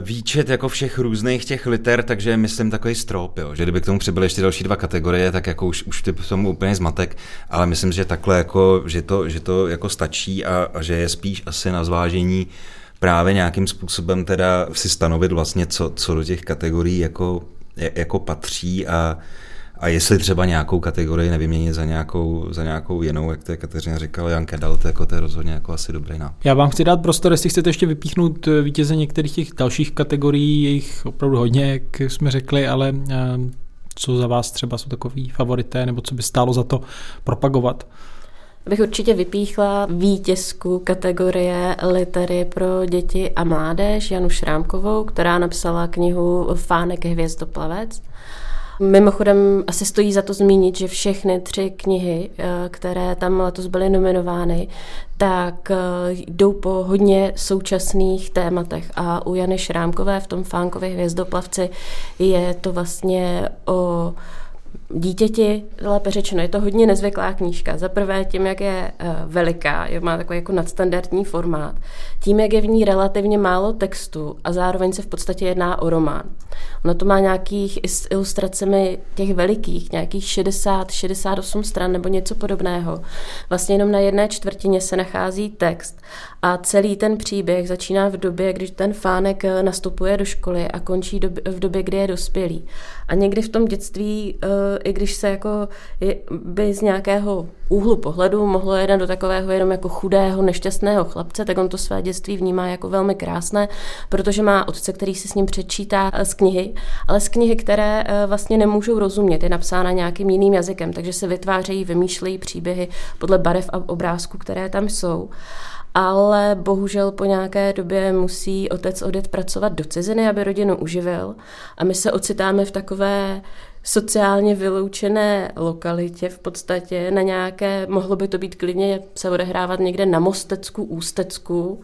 výčet jako všech různých těch liter, takže myslím takový strop, jo, že kdyby k tomu přibyly ještě další dva kategorie, tak jako už, už ty tomu úplně zmatek, ale myslím, že takhle jako, že to, že to jako stačí a, a že je spíš asi na zvážení právě nějakým způsobem teda si stanovit vlastně, co, co do těch kategorií jako, jako patří a, a jestli třeba nějakou kategorii nevyměnit za nějakou, za nějakou jinou, jak to je Kateřina říkala, Jan Kedal, to, jako, to je rozhodně jako asi dobrý nápad. Já vám chci dát prostor, jestli chcete ještě vypíchnout eh, vítěze některých těch dalších kategorií, jich opravdu hodně, jak jsme řekli, ale eh, co za vás třeba jsou takový favorité, nebo co by stálo za to propagovat? Bych určitě vypíchla vítězku kategorie litery pro děti a mládež Janu Šrámkovou, která napsala knihu Fánek hvězdoplavec. Mimochodem asi stojí za to zmínit, že všechny tři knihy, eh, které tam letos byly nominovány, tak eh, jdou po hodně současných tématech a u Jany Šrámkové v tom Fánkově hvězdoplavci je to vlastně o dítěti, lépe řečeno, je to hodně nezvyklá knížka. Za prvé tím, jak je uh, veliká, je, má takový jako nadstandardní formát, tím, jak je v ní relativně málo textu a zároveň se v podstatě jedná o román. Ono to má nějakých s ilustracemi těch velikých, nějakých 60, 68 stran nebo něco podobného. Vlastně jenom na jedné čtvrtině se nachází text a celý ten příběh začíná v době, když ten fánek eh, nastupuje do školy a končí v době, kdy je dospělý. A někdy v tom dětství uh, i když se jako by z nějakého úhlu pohledu mohlo jeden do takového jenom jako chudého, nešťastného chlapce, tak on to své dětství vnímá jako velmi krásné, protože má otce, který si s ním přečítá eh, z knihy, ale z knihy, které eh, vlastně nemůžou rozumět, je napsána nějakým jiným jazykem, takže se vytvářejí, vymýšlejí příběhy podle barev a obrázků, které tam jsou. Ale bohužel po nějaké době musí otec odjet pracovat do ciziny, aby rodinu uživil. A my se ocitáme v takové sociálně vyloučené lokalitě v podstatě na nějaké, mohlo by to být klidně se odehrávat někde na Mostecku, Ústecku,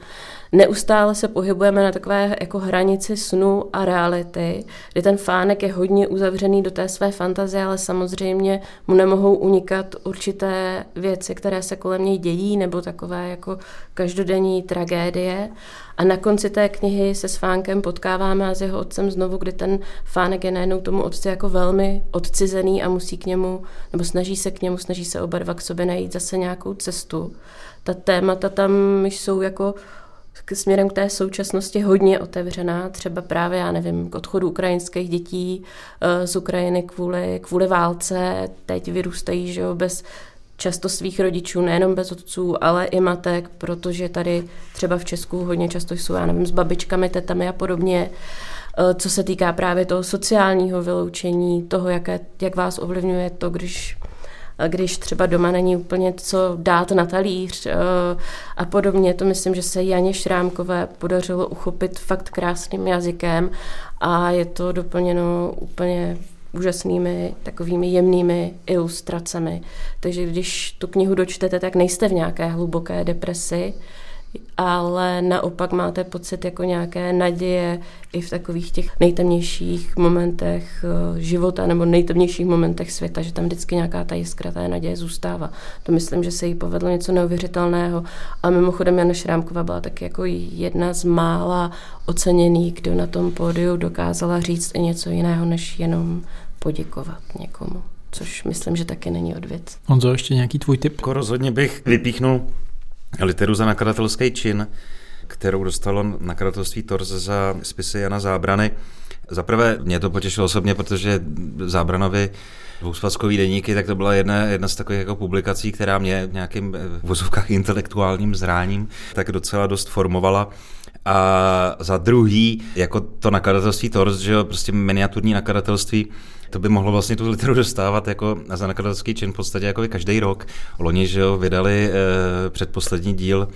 neustále se pohybujeme na takové jako hranici snu a reality, kdy ten fánek je hodně uzavřený do té své fantazie, ale samozřejmě mu nemohou unikat určité věci, které se kolem něj dějí, nebo takové jako každodenní tragédie. A na konci té knihy se s Fánkem potkáváme a s jeho otcem znovu, kdy ten Fánek je najednou tomu otci jako velmi odcizený a musí k němu, nebo snaží se k němu, snaží se oba dva k sobě najít zase nějakou cestu. Ta témata tam jsou jako k směrem k té současnosti hodně otevřená, třeba právě, já nevím, k odchodu ukrajinských dětí eh, z Ukrajiny kvůli, kvůli válce, teď vyrůstají že jo, bez často svých rodičů, nejenom bez otců, ale i matek, protože tady třeba v Česku hodně často jsou, já nevím, s babičkami, tetami a podobně. Eh, co se týká právě toho sociálního vyloučení, toho, jaké, jak vás ovlivňuje to, když když třeba doma není úplně co dát na talíř eh, a podobně. To myslím, že se Janě Šrámkové podařilo uchopit fakt krásným jazykem a je to doplněno úplně úžasnými takovými jemnými ilustracemi. Takže když tu knihu dočtete, tak nejste v nějaké hluboké depresi, ale naopak máte pocit jako nějaké naděje i v takových těch nejtemnějších momentech eh, života nebo nejtemnějších momentech světa, že tam vždycky nějaká ta jiskra té naděje zůstává. To myslím, že se jí povedlo něco neuvěřitelného. A mimochodem Jana Šrámková byla taky jako jedna z mála oceněných, kdo na tom pódiu dokázala říct i něco jiného, než jenom poděkovat někomu což myslím, že taky není odvěc. Honzo, ještě nějaký tvůj tip? Jako rozhodně bych vypíchnul literu za nakladatelský čin, kterou dostalo nakladatelství Torze za spisy Jana Zábrany. Za prvé mě to potěšilo osobně, protože Zábranovi dvousvazkový deníky, tak to byla jedna, jedna z takových jako publikací, která mě v nějakým eh, vozovkách intelektuálním zráním tak docela dost formovala. A za druhý, jako to nakladatelství Tors, že jo, prostě miniaturní nakladatelství, to by mohlo vlastně tu literu dostávat jako za nakladatelský čin v podstatě jako každý rok. Loni, že jo, vydali eh, předposlední díl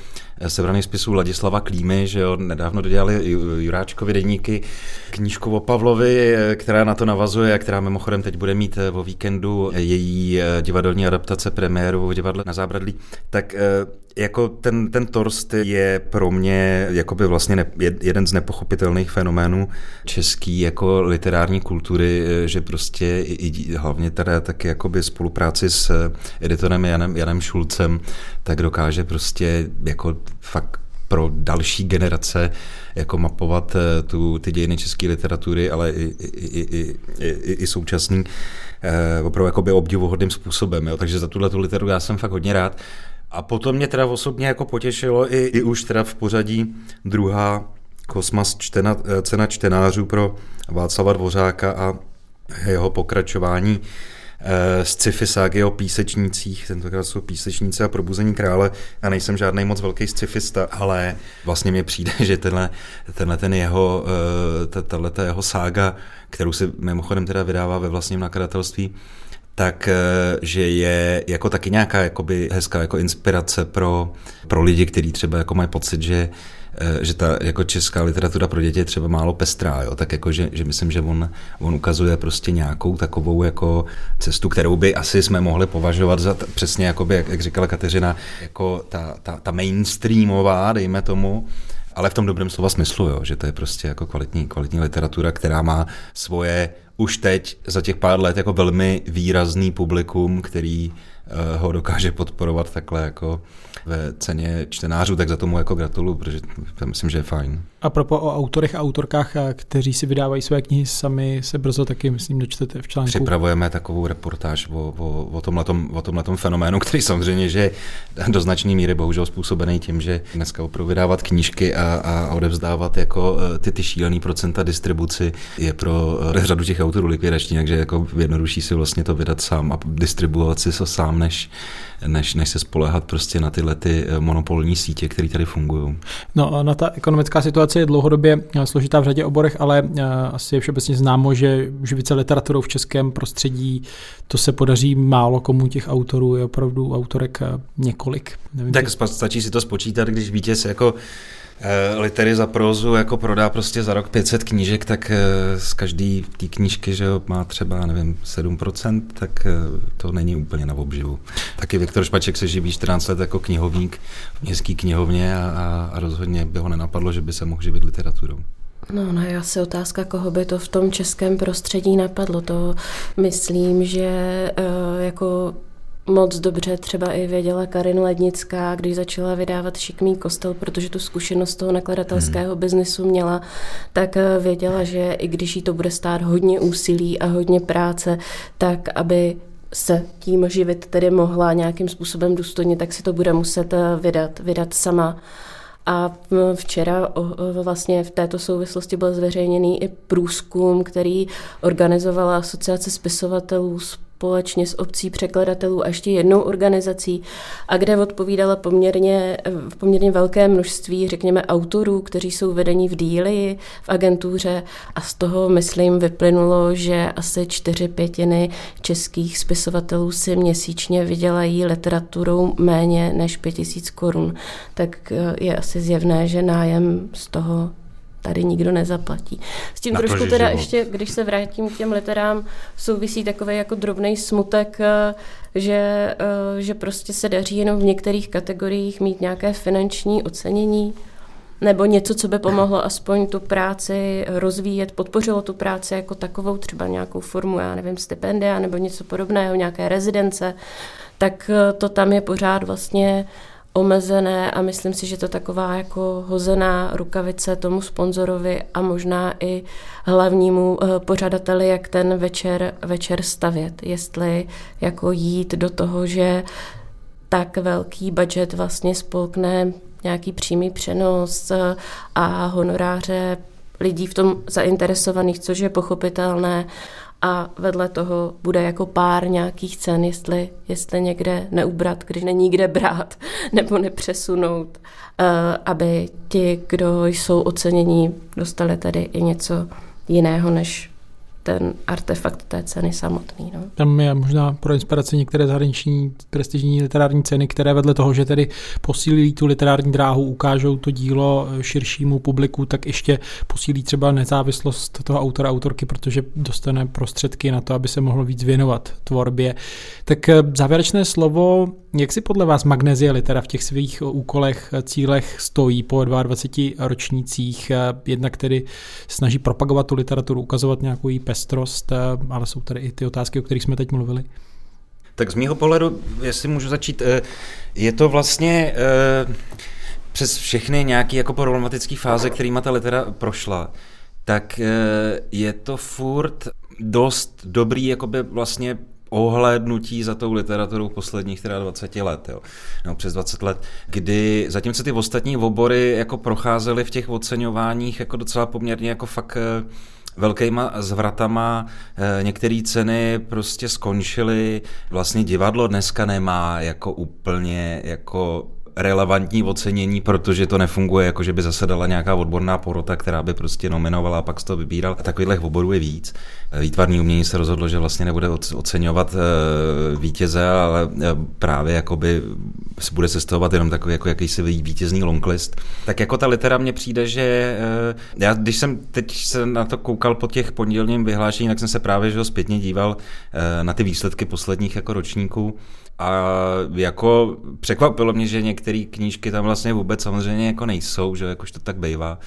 sebraných spisů Ladislava Klímy, že jo, nedávno dodělali Juráčkovi deníky, knížku o Pavlovi, která na to navazuje a která mimochodem teď bude mít eh, o víkendu její eh, divadelní adaptace premiéru v divadle na Zábradlí, tak eh, jako ten, ten Torst je pro mě jakoby vlastně ne, jeden z nepochopitelných fenoménů český jako literární kultury, že prostě i, hlavně teda taky jakoby spolupráci s editorem Janem, Janem Šulcem, tak dokáže prostě jako fakt pro další generace jako mapovat tu, ty dějiny české literatury, ale i, i, i, i, i, současný eh, opravdu jakoby obdivuhodným způsobem. Jo. Takže za tuhle tu literaturu já jsem fakt hodně rád. A potom mě teda osobně jako potěšilo i, i už teda v pořadí druhá Kosmas čtena, cena čtenářů pro Václava Dvořáka a jeho pokračování z sci-fi ságy o písečnících, tentokrát jsou písečníci a probuzení krále. Já nejsem žádný moc velký scifista, ale vlastně mi přijde, že tenhle, tenhle ten jeho, tahle ta jeho sága, kterou se mimochodem teda vydává ve vlastním nakladatelství, tak že je jako taky nějaká jakoby hezká jako inspirace pro, pro lidi, kteří třeba jako mají pocit, že Eh, že ta jako česká literatura pro děti je třeba málo pestrá, jo? tak jako, že, že myslím, že on, on ukazuje prostě nějakou takovou jako cestu, kterou by asi jsme mohli považovat za t- přesně, jakoby, jak, jak říkala Kateřina, jako ta, ta, ta mainstreamová, dejme tomu, ale v tom dobrém slova smyslu, jo, že to je prostě jako kvalitní, kvalitní literatura, která má svoje už teď za těch pár let jako velmi výrazný publikum, který ho dokáže podporovat takhle jako ve ceně čtenářů, tak za tomu jako gratuluju, protože to myslím, že je fajn. A propo o autorech a autorkách, kteří si vydávají své knihy sami, se brzo taky, myslím, dočtete v článku. Připravujeme takovou reportáž o, o, o tomhletom, o tomhletom fenoménu, který samozřejmě, že je do značné míry bohužel způsobený tím, že dneska opravdu vydávat knížky a, a odevzdávat jako e, ty, ty šílený procenta distribuci je pro e, řadu těch autorů likvidační, takže jako jednodušší si vlastně to vydat sám a distribuovat si to sám, než, než, než se spolehat prostě na tyhle ty eh, monopolní sítě, které tady fungují. No, na ta ekonomická situace je dlouhodobě eh, složitá v řadě oborech, ale uh, asi je všeobecně známo, že živit se literaturou v českém prostředí, to se podaří málo komu těch autorů, je opravdu autorek několik. Nevím, tak stačí si to spočítat, když vítěz jako Eh, litery za prózu jako prodá prostě za rok 500 knížek, tak eh, z každý té knížky, že jo, má třeba, nevím, 7%, tak eh, to není úplně na obživu. Taky Viktor Špaček se živí 14 let jako knihovník v městské knihovně a, a, rozhodně by ho nenapadlo, že by se mohl živit literaturou. No, no, asi otázka, koho by to v tom českém prostředí napadlo. To myslím, že jako moc dobře třeba i věděla Karin Lednická, když začala vydávat Šikmý kostel, protože tu zkušenost toho nakladatelského hmm. biznisu měla, tak eh, věděla, že i když jí to bude stát hodně úsilí a hodně práce, tak aby se tím živit tedy mohla nějakým způsobem důstojně, tak si to bude muset eh, vydat, vydat sama. A včera vlastně v této souvislosti byl zveřejněný i průzkum, který organizovala Asociace spisovatelů společně s obcí překladatelů a ještě jednou organizací, a kde odpovídala poměrně, v poměrně velké množství, řekněme, autorů, kteří jsou vedení v díli, v agentuře a z toho, myslím, vyplynulo, že asi čtyři pětiny českých spisovatelů si měsíčně vydělají literaturou méně než 5000 korun. Tak je asi zjevné, že nájem z toho tady nikdo nezaplatí. S tím Na trošku to, teda život. ještě, když se vrátím k těm literám, souvisí takový jako drobný smutek, eh, že, eh, že prostě se daří jenom v některých kategoriích mít nějaké finanční ocenění, nebo něco, co by pomohlo aspoň tu práci rozvíjet, podpořilo tu práci jako takovou, třeba nějakou formu, já nevím, stipendia nebo něco podobného, nějaké rezidence, tak eh, to tam je pořád vlastně omezené a myslím si, že to taková jako hozená rukavice tomu sponzorovi a možná i hlavnímu eh, pořadateli, jak ten večer, večer stavět. Jestli jako jít do toho, že tak velký budget vlastně spolkne nějaký přímý přenos eh, a honoráře lidí v tom zainteresovaných, což je pochopitelné, a vedle toho bude jako pár nějakých cen, jestli, jestli někde neubrat, když není kde brát, nebo nepřesunout, eh, aby ti, kdo jsou ocenění, dostali tady i něco jiného, než ten artefakt té ceny samotný. No. Tam je možná pro inspiraci některé zahraniční prestižní literární ceny, které vedle toho, že tedy posílí tu literární dráhu, ukážou to dílo širšímu publiku, tak ještě posílí třeba nezávislost toho autora, autorky, protože dostane prostředky na to, aby se mohl víc věnovat tvorbě. Tak eh, závěrečné slovo, jak si podle vás magnezie litera v těch svých úkolech, cílech stojí po 22 ročnících, eh, jednak tedy snaží propagovat tu literaturu, ukazovat nějakou její pestrost, eh, ale jsou tady i ty otázky, o kterých jsme teď mluvili. Tak z mýho pohledu, jestli můžu začít, eh, je to vlastně eh, přes všechny nějaké jako problematické fáze, kterýma ta litera prošla, tak je to furt dost dobrý jakoby vlastně ohlédnutí za tou literaturou posledních teda 20 let, jo. No, přes 20 let, kdy zatímco ty ostatní obory jako procházely v těch oceňováních jako docela poměrně jako fakt velkýma zvratama. Eh, některé ceny prostě skončily. Vlastně divadlo dneska nemá jako úplně jako relevantní ocenění, protože to nefunguje, jako že by zasedala nějaká odborná porota, která by prostě nominovala a pak z toho vybíral. A takových oborů je víc. Výtvarný umění se rozhodlo, že vlastně nebude oceňovat eh, vítěze, ale eh, právě jakoby bude sestavovat jenom takový jako jakýsi vítězný longlist. Tak jako ta litera mně přijde, že eh, já když jsem teď se na to koukal po těch pondělním vyhlášení, tak jsem se právě že zpětně díval na ty výsledky posledních jako ročníků a jako překvapilo mě, že některé knížky tam vlastně vůbec samozřejmě jako nejsou, že jakož to tak bývá.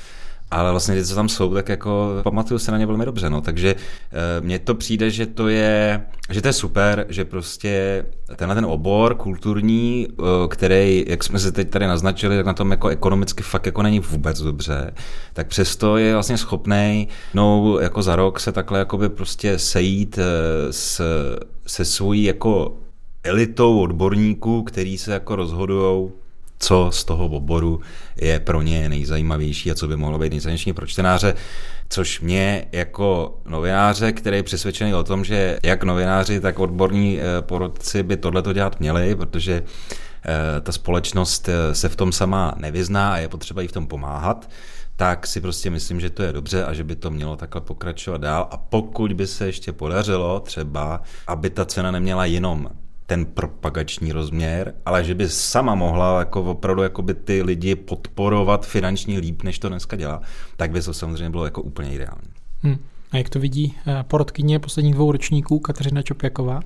Ale vlastně ty, co tam jsou, tak jako pamatuju se na ně velmi dobře, no. Takže e, mně to přijde, že to je, že to je super, že prostě tenhle ten obor kulturní, e, který, jak jsme se teď tady naznačili, tak na tom jako ekonomicky fakt jako není vůbec dobře, tak přesto je vlastně schopný no jako za rok se takhle jakoby prostě sejít e, s, se svojí jako elitou odborníků, který se jako rozhodují co z toho oboru je pro ně nejzajímavější a co by mohlo být nejzajímavější pro čtenáře, což mě jako novináře, který je přesvědčený o tom, že jak novináři, tak odborní eh, porodci by tohleto dělat měli, protože eh, ta společnost eh, se v tom sama nevyzná a je potřeba jí v tom pomáhat, tak si prostě myslím, že to je dobře a že by to mělo takhle pokračovat dál. A pokud by se ještě podařilo třeba, aby ta cena neměla jenom ten propagační rozměr, ale že by sama mohla jako opravdu jako by ty lidi podporovat finančně líp, než to dneska dělá, tak by to samozřejmě bylo jako úplně ideální. Hmm. A jak to vidí eh, porodkyně posledních dvou ročníků Kateřina Čopjaková?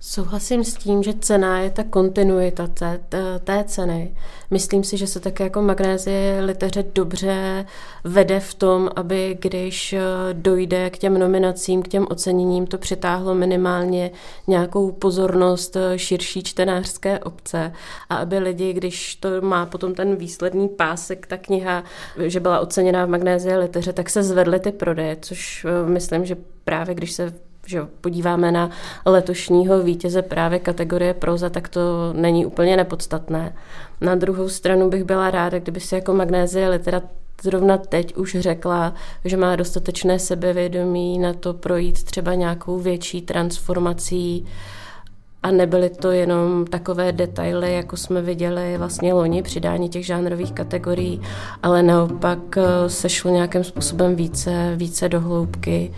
Souhlasím s tím, že cena je ta kontinuita té, té ceny. Myslím si, že se také jako magnézie liteře dobře vede v tom, aby když eh, dojde k těm nominacím, k těm oceněním, to přitáhlo minimálně nějakou pozornost eh, širší čtenářské obce a aby lidi, když to má potom ten výsledný pásek, ta kniha, že byla oceněná v magnézie liteře, tak se zvedly ty prodeje, což eh, myslím, že právě když se že podíváme na letošního vítěze právě kategorie proza, tak to není úplně nepodstatné. Na druhou stranu bych byla ráda, kdyby si jako magnézie litera zrovna teď už řekla, že má dostatečné sebevědomí na to projít třeba nějakou větší transformací a nebyly to jenom takové detaily, jako jsme viděli vlastně loni přidání těch žánrových kategorií, ale naopak eh, se šlo nějakým způsobem více, více do hloubky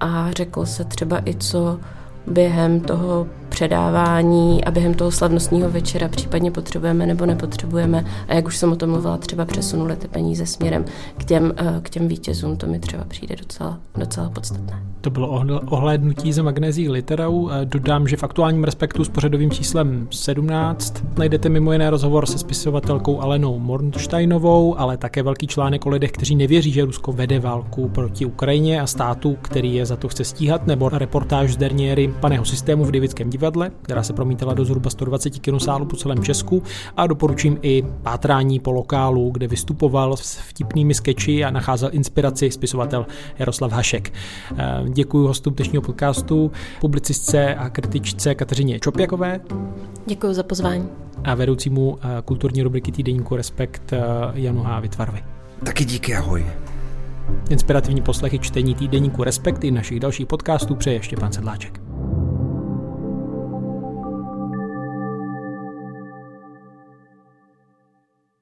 a řekl se třeba i co během toho předávání a během toho slavnostního večera případně potřebujeme nebo nepotřebujeme. A jak už jsem o tom mluvila, třeba přesunuli ty peníze směrem k těm, eh, k těm vítězům. To mi třeba přijde docela, docela podstatné. To bylo ohlédnutí za magnézí literou. Dodám, že v aktuálním respektu s pořadovým číslem 17 najdete mimo jiné rozhovor se spisovatelkou Alenou Mornsteinovou, ale také velký článek o lidech, kteří nevěří, že Rusko vede válku proti Ukrajině a státu, který je za to chce stíhat, nebo reportáž z derniéry paného systému v divadle, která se promítala do zhruba 120 kinosálu po celém Česku a doporučím i pátrání po lokálu, kde vystupoval s vtipnými skeči a nacházel inspiraci spisovatel Jaroslav Hašek. Děkuji hostům dnešního podcastu, publicistce a kritičce Kateřině Čopjakové. Děkuji za pozvání. A vedoucímu eh, kulturní rubriky týdeníku Respekt eh, Janu H. Vytvarvi. Taky díky, ahoj. Inspirativní poslechy čtení týdeníku Respekt i našich dalších podcastů přeje Štěpán Sedláček.